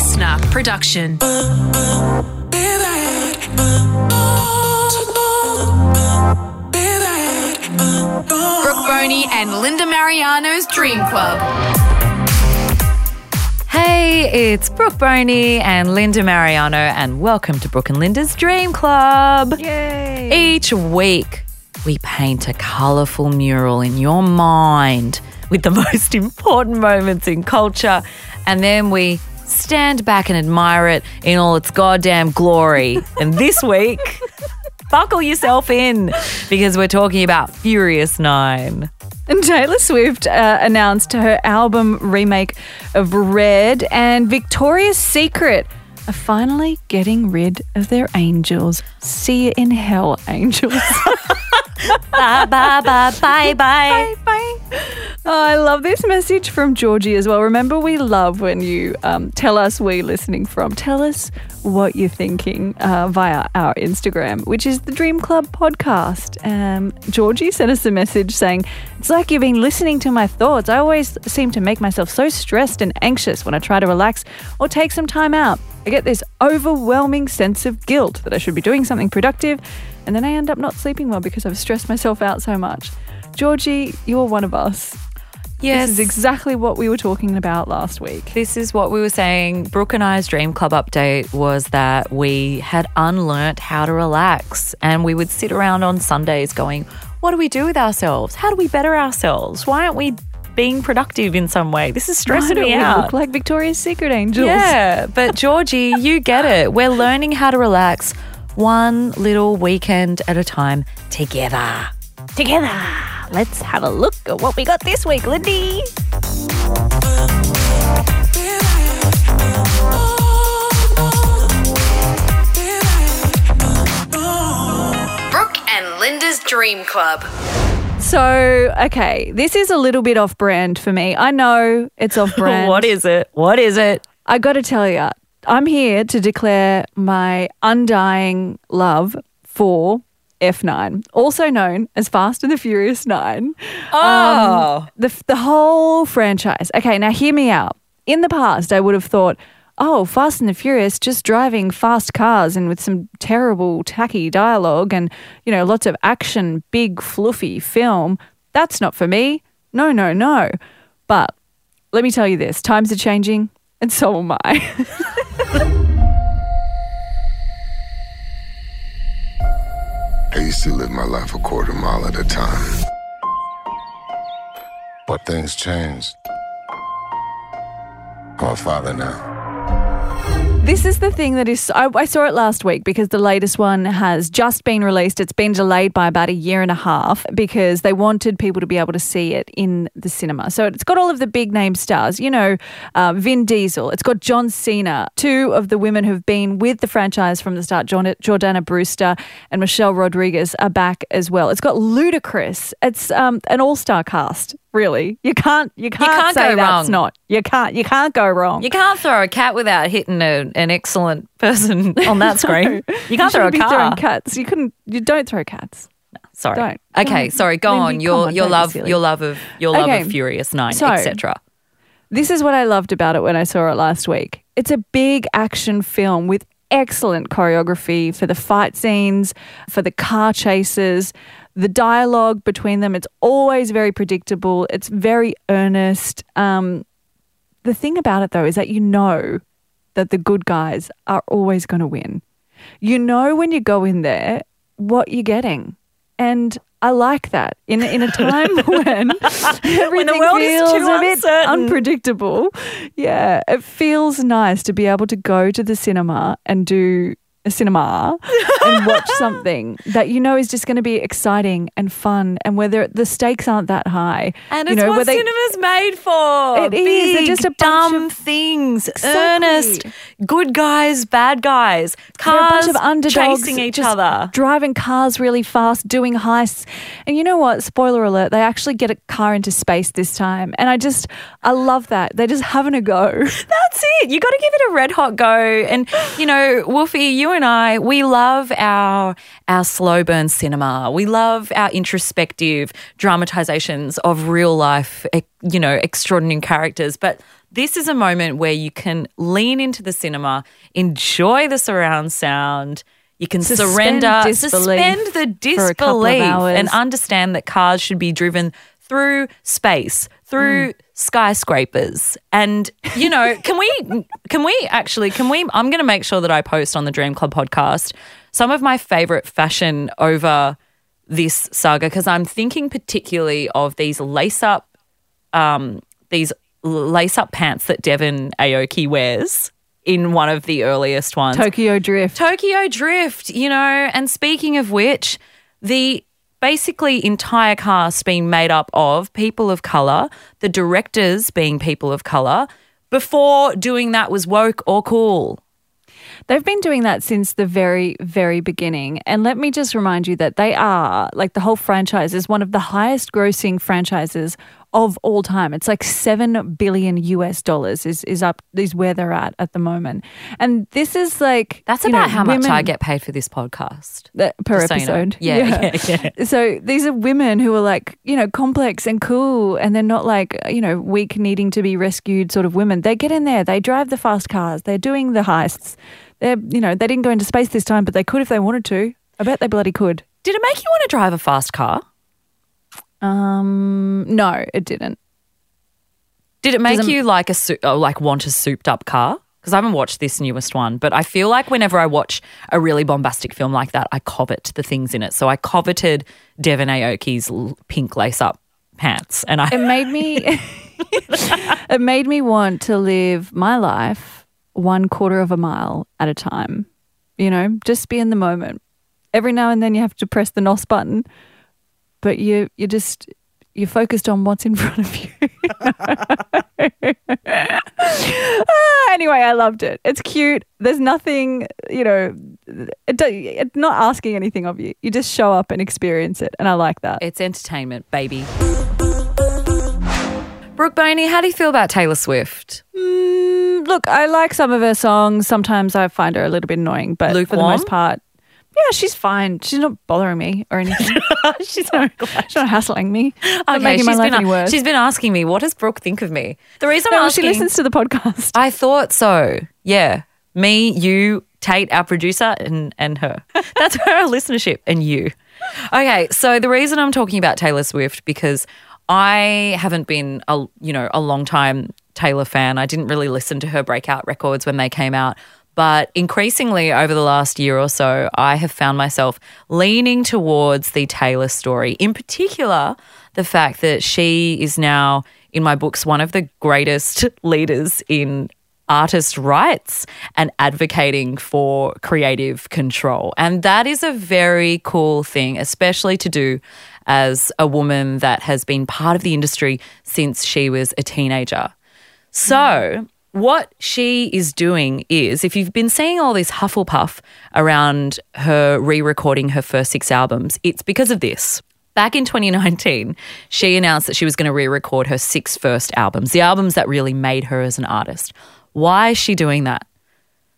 listener production. Brooke Boney and Linda Marigliano's Dream Club. Hey, it's Brooke Boney and Linda Marigliano, and welcome to Brooke and Linda's Dream Club. Yay. Each week, we paint a colourful mural in your mind with the most important moments in culture, and then we stand back and admire it in all its goddamn glory. and this week, buckle yourself in because we're talking about Furious Nine. And Taylor Swift uh, announced her album remake of Red, and Victoria's Secret are finally getting rid of their angels. See you in hell, angels. bye, bye, bye, bye, bye. bye, bye. Oh, I love this message from Georgie as well. Remember, we love when you um, tell us where you're listening from. Tell us what you're thinking uh, via our Instagram, which is the Dream Club podcast. Um, Georgie sent us a message saying, It's like you've been listening to my thoughts. I always seem to make myself so stressed and anxious when I try to relax or take some time out. I get this overwhelming sense of guilt that I should be doing something productive, and then I end up not sleeping well because I've stressed myself out so much. Georgie, you're one of us. Yes. This is exactly what we were talking about last week. This is what we were saying. Brooke and I's Dream Club update was that we had unlearnt how to relax and we would sit around on Sundays going, What do we do with ourselves? How do we better ourselves? Why aren't we being productive in some way? This is stressing me we out. look like Victoria's Secret angels. Yeah, but Georgie, you get it. We're learning how to relax one little weekend at a time together. Together. Let's have a look at what we got this week, Lindy. Brooke and Linda's Dream Club. So, okay, this is a little bit off brand for me. I know it's off brand. What is it? What is it? I got to tell you, I'm here to declare my undying love for F9, also known as Fast and the Furious 9. Um, oh. the, the whole franchise. Okay, now hear me out. In the past, I would have thought, oh, Fast and the Furious, just driving fast cars and with some terrible, tacky dialogue and, you know, lots of action, big, fluffy film. That's not for me. No, no, no. But let me tell you this times are changing, and so am I. I used to live my life a quarter mile at a time. But things changed. I'm a father now. This is the thing that is. I, I saw it last week because the latest one has just been released. It's been delayed by about a year and a half because they wanted people to be able to see it in the cinema. So it's got all of the big name stars, you know, uh, Vin Diesel. It's got John Cena. Two of the women who've been with the franchise from the start, Jord- Jordana Brewster and Michelle Rodriguez, are back as well. It's got Ludacris. It's um, an all-star cast. Really, you can't you can't, can't say go that's wrong. not. You can't you can't go wrong. You can't throw a cat without hitting a, an excellent person on that screen. You can't throw a be car. throwing cats. You couldn't. You don't throw cats. Sorry. Don't. Okay, Don't. sorry. Go on. Your on, your love your love of your love Okay. of Furious Nine, So- etc. This is what I loved about it when I saw it last week. It's a big action film with excellent choreography for the fight scenes, for the car chases, the dialogue between them. It's always very predictable. It's very earnest. Um, the thing about it though is that you know that the good guys are always going to win. You know when you go in there what you're getting. And I like that in in a time when everything world is feels too a bit uncertain. unpredictable. Yeah, it feels nice to be able to go to the cinema and do a cinema and watch something that you know is just going to be exciting and fun, and whether the stakes aren't that high. And you it's know, what where they- cinema's made for. It is. They're Big, just a bunch dumb of- things. Exactly. Earnest, good guys, bad guys, They're a cars bunch of underdogs chasing each other. driving cars really fast, doing heists. And you know what? Spoiler alert, they actually get a car into space this time. And I just, I love that. They're just having a go. That's That's it. You got to give it a red hot go. And you know, Wolfie, you and I, we love our our slow burn cinema. We love our introspective dramatizations of real life, you know, extraordinary characters. But this is a moment where you can lean into the cinema, enjoy the surround sound. You can Suspend surrender, suspend the for a of disbelief, and understand that cars should be driven through space, through skyscrapers. And you know, can we can we actually can we I'm going to make sure that I post on the Dream Club podcast some of my favorite fashion over this saga because I'm thinking particularly of these lace up um these lace up pants that Devon Aoki wears in one of the earliest ones. Tokyo Drift. Tokyo Drift, you know, and speaking of which, the basically entire cast being made up of people of color, the directors being people of color, before doing that was woke or cool. They've been doing that since the very, very beginning. And let me just remind you that they are, like the whole franchise is one of the highest grossing franchises of all time. It's like 7 billion US dollars is, is up, is where they're at at the moment. And this is like. That's about know, how much I get paid for this podcast. Uh, that- per Just so you know. episode. Yeah, yeah, yeah. So these are women who are like, you know, complex and cool, and they're not like, uh, you know, weak, needing to be rescued sort of women. They get in there, they drive the fast cars, they're doing the heists. They're, you know, they didn't go into space this time, but they could if they wanted to. I bet they bloody could. Did it make you want to drive a fast car? Um, no, it didn't. Did it make Doesn't- you like a su- oh, like want a souped up car? Because I haven't watched this newest one, but I feel like whenever I watch a really bombastic film like that, I covet the things in it. So I coveted Devon Aoki's l- pink lace up pants, and I It made me, it made me want to live my life one quarter of a mile at a time. You know, just be in the moment. Every now and then you have to press the NOS button, but you you just you're focused on what's in front of you. Ah, anyway, I loved it. It's cute. There's nothing, you know, it, it's not asking anything of you. You just show up and experience it, and I like that. it's entertainment, baby. Brooke Boney, how do you feel about Taylor Swift? Mm, look, I like some of her songs. Sometimes I find her a little bit annoying, but for the most part, yeah, she's fine. She's not bothering me or anything. she's, not, she's not hassling me. Not making my life been, any worse. she's been asking me, what does Brooke think of me? The reason no, I'm she listens to the podcast. I thought so. Yeah. Me, you, Tate, our producer, and, and her. That's her listenership, and you. Okay, so the reason I'm talking about Taylor Swift because I haven't been a you know a long time Taylor fan. I didn't really listen to her breakout records when they came out. But increasingly over the last year or so, I have found myself leaning towards the Taylor story. In particular, the fact that she is now, in my books, one of the greatest leaders in artist rights and advocating for creative control. And that is a very cool thing, especially to do as a woman that has been part of the industry since she was a teenager. So, mm. What she is doing is if you've been seeing all this Hufflepuff around her re recording her first six albums, it's because of this. Back in 2019, she announced that she was going to re record her six first albums, the albums that really made her as an artist. Why is she doing that?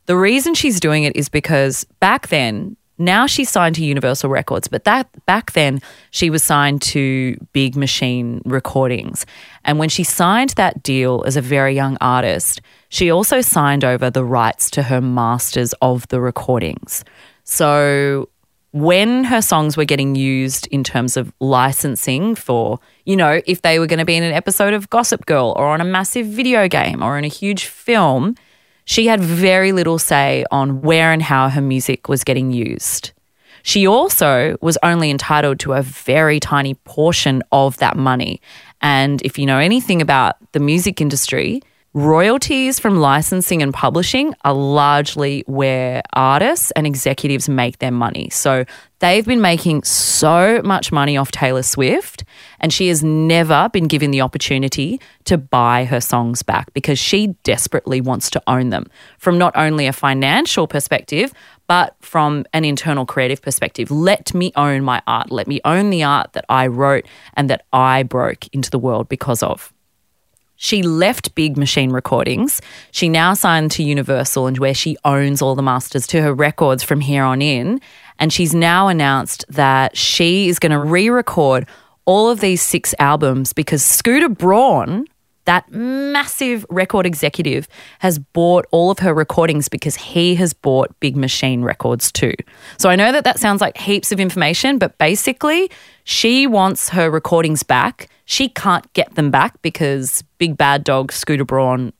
The reason she's doing it is because back then, now she's signed to Universal Records, but that back then she was signed to Big Machine Recordings. And when she signed that deal as a very young artist, she also signed over the rights to her masters of the recordings. So when her songs were getting used in terms of licensing for, you know, if they were going to be in an episode of Gossip Girl or on a massive video game or in a huge film, she had very little say on where and how her music was getting used. She also was only entitled to a very tiny portion of that money. And if you know anything about the music industry, royalties from licensing and publishing are largely where artists and executives make their money. So they've been making so much money off Taylor Swift, and she has never been given the opportunity to buy her songs back because she desperately wants to own them from not only a financial perspective, but from an internal creative perspective. Let me own my art. Let me own the art that I wrote and that I broke into the world because of. She left Big Machine Recordings. She now signed to Universal and where she owns all the masters to her records from here on in. And she's now announced that she is going to re record all of these six albums because Scooter Braun, that massive record executive, has bought all of her recordings because he has bought Big Machine Records too. So I know that that sounds like heaps of information, but basically, she wants her recordings back. She can't get them back because Big Bad Dog Scooter Braun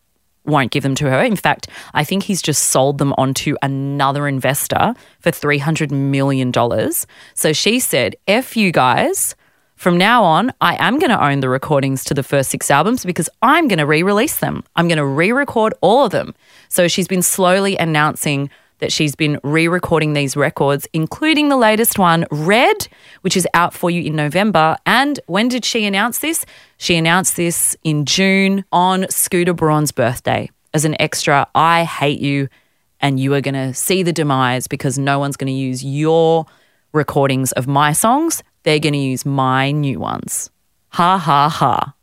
won't give them to her. In fact, I think he's just sold them onto another investor for $300 million. So she said, F you guys. From now on, I am going to own the recordings to the first six albums because I'm going to re release them. I'm going to re record all of them. So she's been slowly announcing that she's been re recording these records, including the latest one, Red, which is out for you in November. And when did she announce this? She announced this in June on Scooter Braun's birthday as an extra I hate you and you are going to see the demise because no one's going to use your recordings of my songs. They're going to use my new ones. Ha ha ha.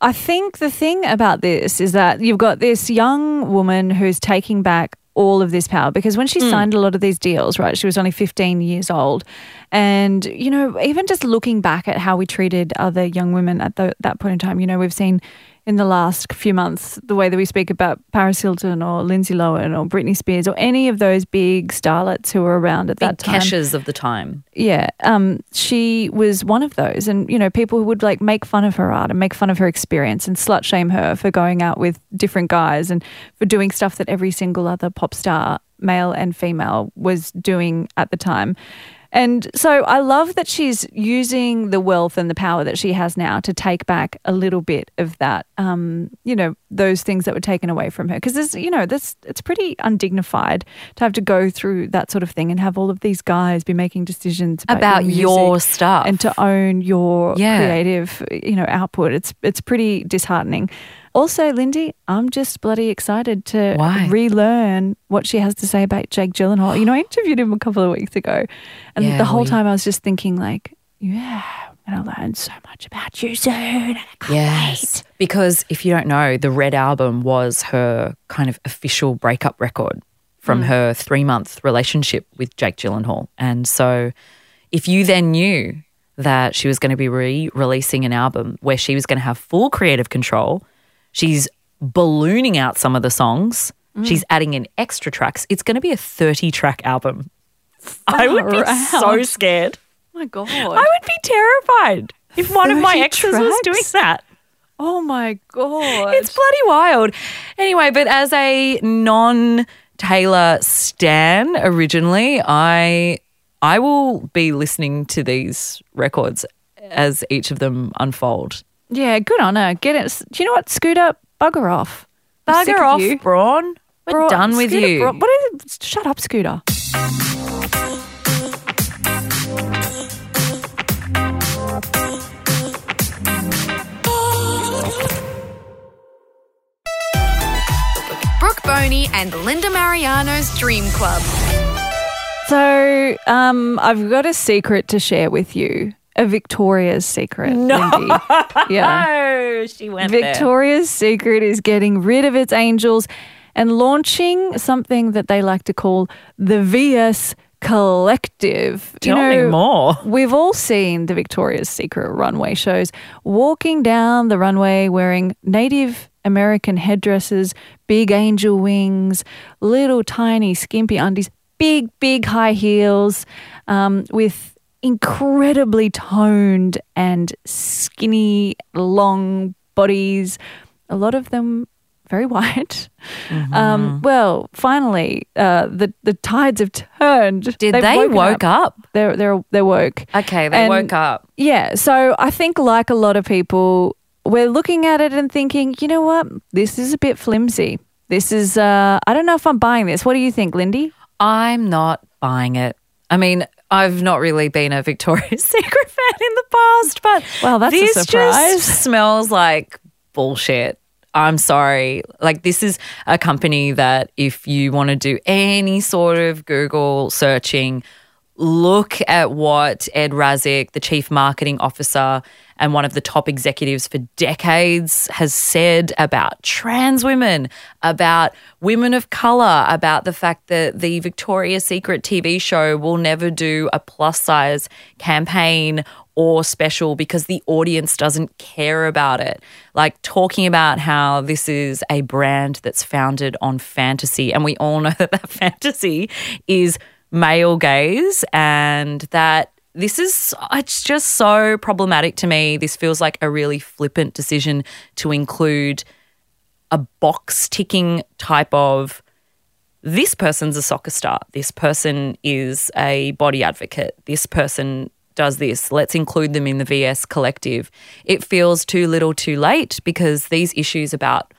I think the thing about this is that you've got this young woman who's taking back all of this power because when she hmm. signed a lot of these deals, right, she was only 15 years old. And, you know, even just looking back at how we treated other young women at the, that point in time, you know, we've seen in the last few months the way that we speak about Paris Hilton or Lindsay Lohan or Britney Spears or any of those big starlets who were around at Big that time. Keshes of the time. Yeah, um, she was one of those, and you know, people who would like make fun of her art and make fun of her experience and slut shame her for going out with different guys and for doing stuff that every single other pop star, male and female, was doing at the time. And so I love that she's using the wealth and the power that she has now to take back a little bit of that, um, you know, those things that were taken away from her. Because there's, you know, that's it's pretty undignified to have to go through that sort of thing and have all of these guys be making decisions about, About your, your stuff. and to own your Yeah. creative, you know, output. It's it's pretty disheartening. Also, Lindy, I'm just bloody excited to Why? relearn what she has to say about Jake Gyllenhaal. You know, I interviewed him a couple of weeks ago, and Yeah, the whole we- time I was just thinking, like, yeah, I'm gonna learn so much about you soon. and I can't Yes. wait. Because if you don't know, the Red album was her kind of official breakup record from mm. her three month relationship with Jake Gyllenhaal. And so if you then knew that she was going to be re releasing an album where she was going to have full creative control, she's ballooning out some of the songs. She's adding in extra tracks. It's going to be a 30 track album. I would be Far so scared. Oh my god. I would be terrified if one of my 30 exes was doing that. oh my god. It's bloody wild. Anyway, but as a non Taylor Stan originally, I I will be listening to these records as each of them unfold. Yeah, good on her. Get it. Do you know what? Scooter, bugger off. I'm sick Bugger of off, you. Braun. We're Bro- done with Scooter you. Bro- what is it? Shut up, Scooter. Brooke Boney and Linda Marigliano's Dream Club. So, um, I've got a secret to share with you. A Victoria's secret. No. Lindy. Yeah. oh, she went there. Victoria's Secret is getting rid of its angels and launching something that they like to call the VS Collective. Tell you know, me more. We've all seen the Victoria's Secret runway shows walking down the runway wearing Native American headdresses, big angel wings, little tiny skimpy undies, big, big high heels, um, with incredibly toned and skinny, long bodies. A lot of them very white. Mm-hmm. Um, well, finally, uh, the the tides have turned. Did They've they woke up? They're they're they're woke. Okay, they And- woke up. Yeah. So I think, like a lot of people, we're looking at it and thinking, you know what? This is a bit flimsy. This is, uh, I don't know if I'm buying this. What do you think, Lindy? I'm not buying it. I mean, I've not really been a Victoria's Secret fan in the past, but Well, that's a surprise. just smells like bullshit. I'm sorry. Like this is a company that if you want to do any sort of Google searching, look at what Ed Razek, the chief marketing officer and one of the top executives for decades, has said about trans women, about women of color, about the fact that the Victoria's Secret TV show will never do a plus size campaign or special because the audience doesn't care about it. Like talking about how this is a brand that's founded on fantasy, and we all know that that fantasy is male gaze and that this is it's just so problematic to me. This feels like a really flippant decision to include a box ticking type of this person's a soccer star, this person is a body advocate, this person does this. Let's include them in the VS collective. It feels too little too late because these issues about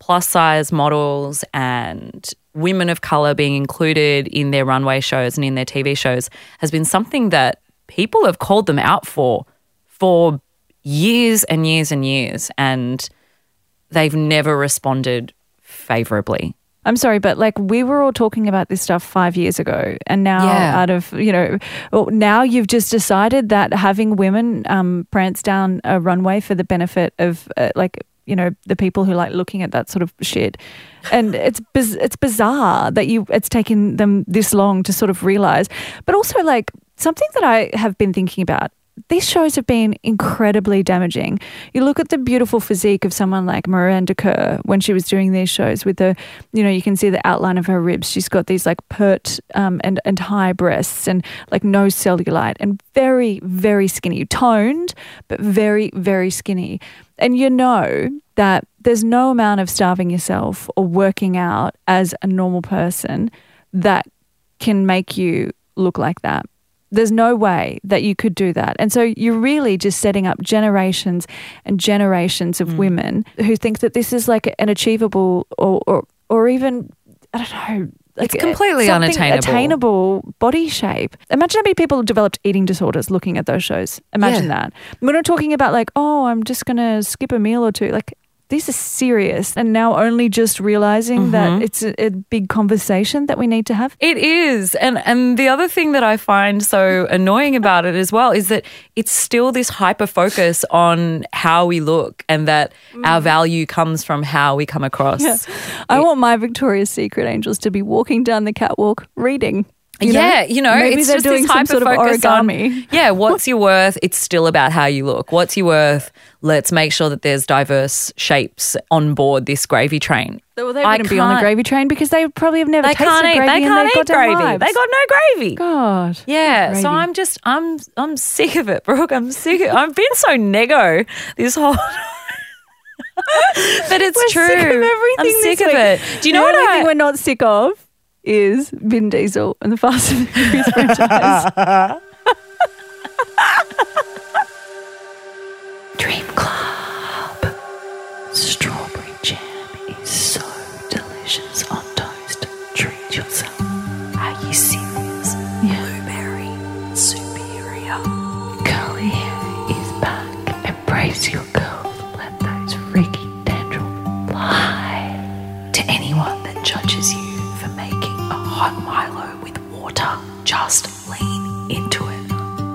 plus size models and women of color being included in their runway shows and in their TV shows has been something that people have called them out for for years and years and years and they've never responded favorably. I'm sorry, but like we were all talking about this stuff five years ago, and now Yeah. out of you know, now you've just decided that having women um, prance down a runway for the benefit of uh, like you know the people who like looking at that sort of shit, and it's biz- it's bizarre that you it's taken them this long to sort of realize, but also like something that I have been thinking about these shows have been incredibly damaging. You look at the beautiful physique of someone like Miranda Kerr when she was doing these shows with the, you know, you can see the outline of her ribs. She's got these like pert um, and, and high breasts and like no cellulite and very, very skinny, toned, but very, very skinny. And you know that there's no amount of starving yourself or working out as a normal person that can make you look like that. There's no way that you could do that. And so you're really just setting up generations and generations of mm. women who think that this is like an achievable or or, or even I don't know like It's completely unattainable. attainable body shape. Imagine how many people developed eating disorders looking at those shows. Imagine Yeah. that. We're not talking about like, oh, I'm just gonna skip a meal or two. Like this is serious, and now only just realizing Mm-hmm. that it's a, a big conversation that we need to have. It is. And and the other thing that I find so annoying about it as well is that it's still this hyper focus on how we look and that our value comes from how we come across. I want my Victoria's Secret angels to be walking down the catwalk reading. You know? yeah, you know, maybe it's they're just doing this some sort of origami. on yeah, what's your worth? It's still about how you look. What's your worth? Let's make sure that there's diverse shapes on board this gravy train. Well, they I wouldn't be on the gravy train because they probably have never They tasted can't eat. gravy They can't eat goddamn gravy. lives. They got no gravy. God. Yeah, Gravy. so I'm just I'm I'm sick of it, Brooke. I'm sick. Of, I've been so nego this whole. but it's We're true. sick of everything I'm sick of it. Do you know what I? thing we're not sick of is Vin Diesel and the Fast and the Furious franchise. Dream Club. Strawberry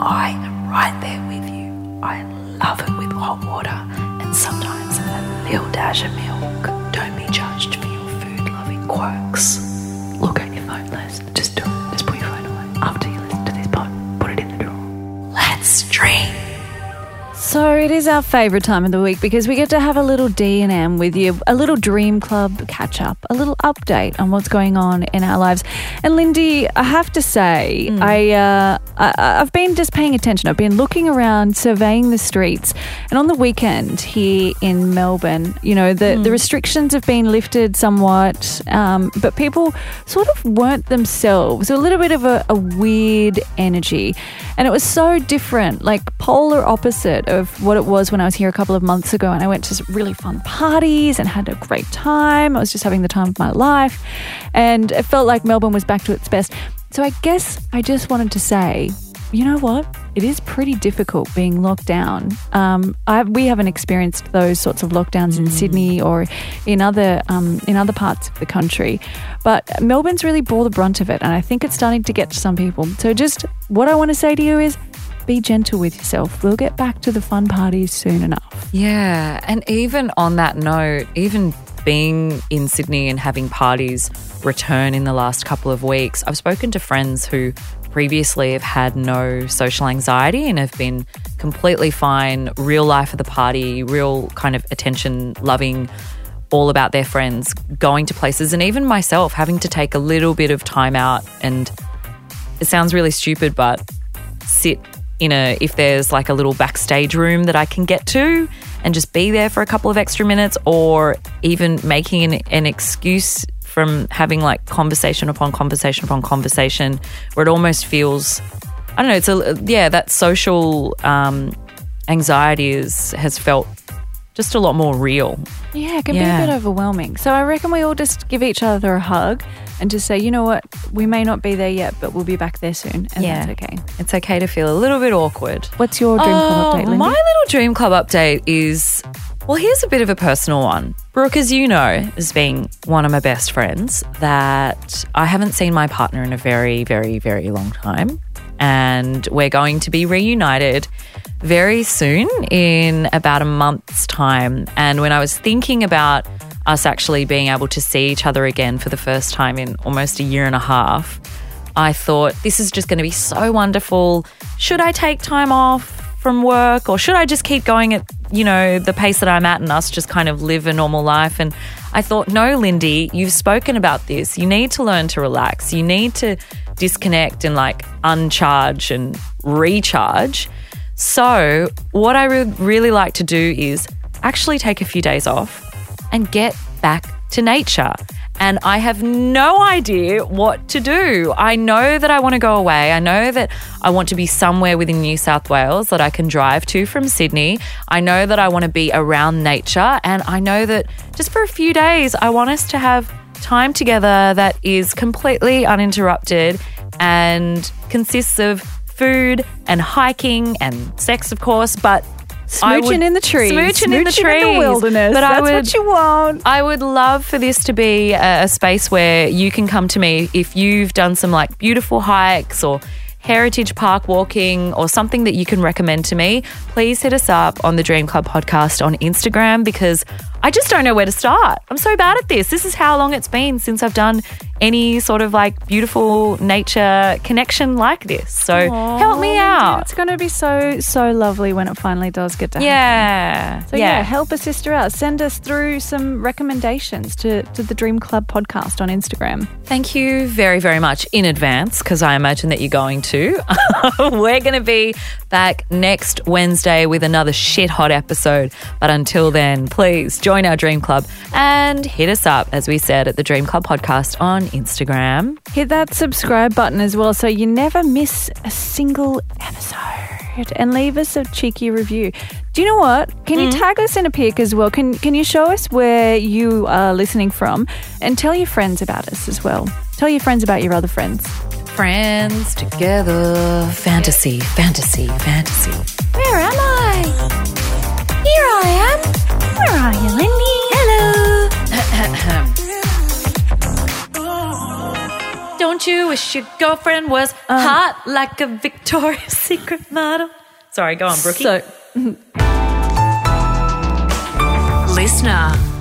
I am right there with you. I love it with hot water and sometimes a little dash of milk. Don't be judged for your food loving quirks. So it is our favourite time of the week because we get to have a little D and M with you, a little Dream Club catch up, a little update on what's going on in our lives. And Lindy, I have to say, I, uh, I I've been just paying attention. I've been looking around, surveying the streets, and on the weekend here in Melbourne, you know, the the restrictions have been lifted somewhat, um, but people sort of weren't themselves. A little bit of a, a weird energy, and it was so different, like polar opposite of what it was when I was here a couple of months ago. And I went to really fun parties and had a great time. I was just having the time of my life, and it felt like Melbourne was back to its best. So I guess I just wanted to say you know what? It is pretty difficult being locked down. Um, I, we haven't experienced those sorts of lockdowns in Sydney or in other um, in other parts of the country, but Melbourne's really bore the brunt of it, and I think it's starting to get to some people. So, just what I want to say to you is, be gentle with yourself. We'll get back to the fun parties soon enough. Yeah. And even on that note, even being in Sydney and having parties return in the last couple of weeks, I've spoken to friends who previously have had no social anxiety and have been completely fine, real life of the party, real kind of attention loving, all about their friends, going to places, and even myself having to take a little bit of time out. And it sounds really stupid, but sit in a, if there's like a little backstage room that I can get to and just be there for a couple of extra minutes, or even making an, an excuse from having like conversation upon conversation upon conversation where it almost feels I don't know, it's a yeah, that social um, anxiety is has felt just a lot more real. Yeah, it can Yeah. be a bit overwhelming. So I reckon we all just give each other a hug and just say, you know what, we may not be there yet, but we'll be back there soon, and Yeah. that's okay. It's okay to feel a little bit awkward. What's your dream club Oh, update, Lindy? My little dream club update is well, here's a bit of a personal one. Brooke, as you know, as being one of my best friends, that I haven't seen my partner in a very, very, very long time. And we're going to be reunited very soon in about a month's time. And when I was thinking about us actually being able to see each other again for the first time in almost a year and a half, I thought this is just going to be so wonderful. Should I take time off from work or should I just keep going at, you know, the pace that I'm at and us just kind of live a normal life? And I thought, no, Lindy, you've spoken about this. You need to learn to relax. You need to disconnect and like uncharge and recharge. So, what I would really like to do is actually take a few days off and get back to nature. And I have no idea what to do. I know that I want to go away. I know that I want to be somewhere within New South Wales that I can drive to from Sydney. I know that I want to be around nature. And I know that just for a few days, I want us to have time together that is completely uninterrupted and consists of food and hiking and sex, of course, but Smooching would- in the trees, Smooching, in the trees. in the wilderness. But I would, what you want. I would love for this to be a, a space where you can come to me if you've done some like beautiful hikes or heritage park walking or something that you can recommend to me. Please hit us up on the Dream Club podcast on Instagram because I just don't know where to start. I'm so bad at this. This is how long it's been since I've done any sort of like beautiful nature connection like this. So help me out. It's going to be so, so lovely when it finally does get to happen. Yeah. So yeah. help a sister out. Send us through some recommendations to, to the Dream Club podcast on Instagram. Thank you very, very much in advance because I imagine that you're going to. We're going to be back next Wednesday with another shit hot episode. But until then, please join our Dream Club and hit us up, as we said, at the Dream Club podcast on Instagram. Hit that subscribe button as well so you never miss a single episode. And leave us a cheeky review. Do you know what? Can you hmm? tag us in a pic as well? Can Can you show us where you are listening from, and tell your friends about us as well. Tell your friends about your other friends. Friends together. Fantasy, fantasy, fantasy. Where am I? Here I am. Where are you, Lindy? Don't you wish your girlfriend was um. hot like a Victoria's Secret model? Sorry, go on, Brookie. So Listener.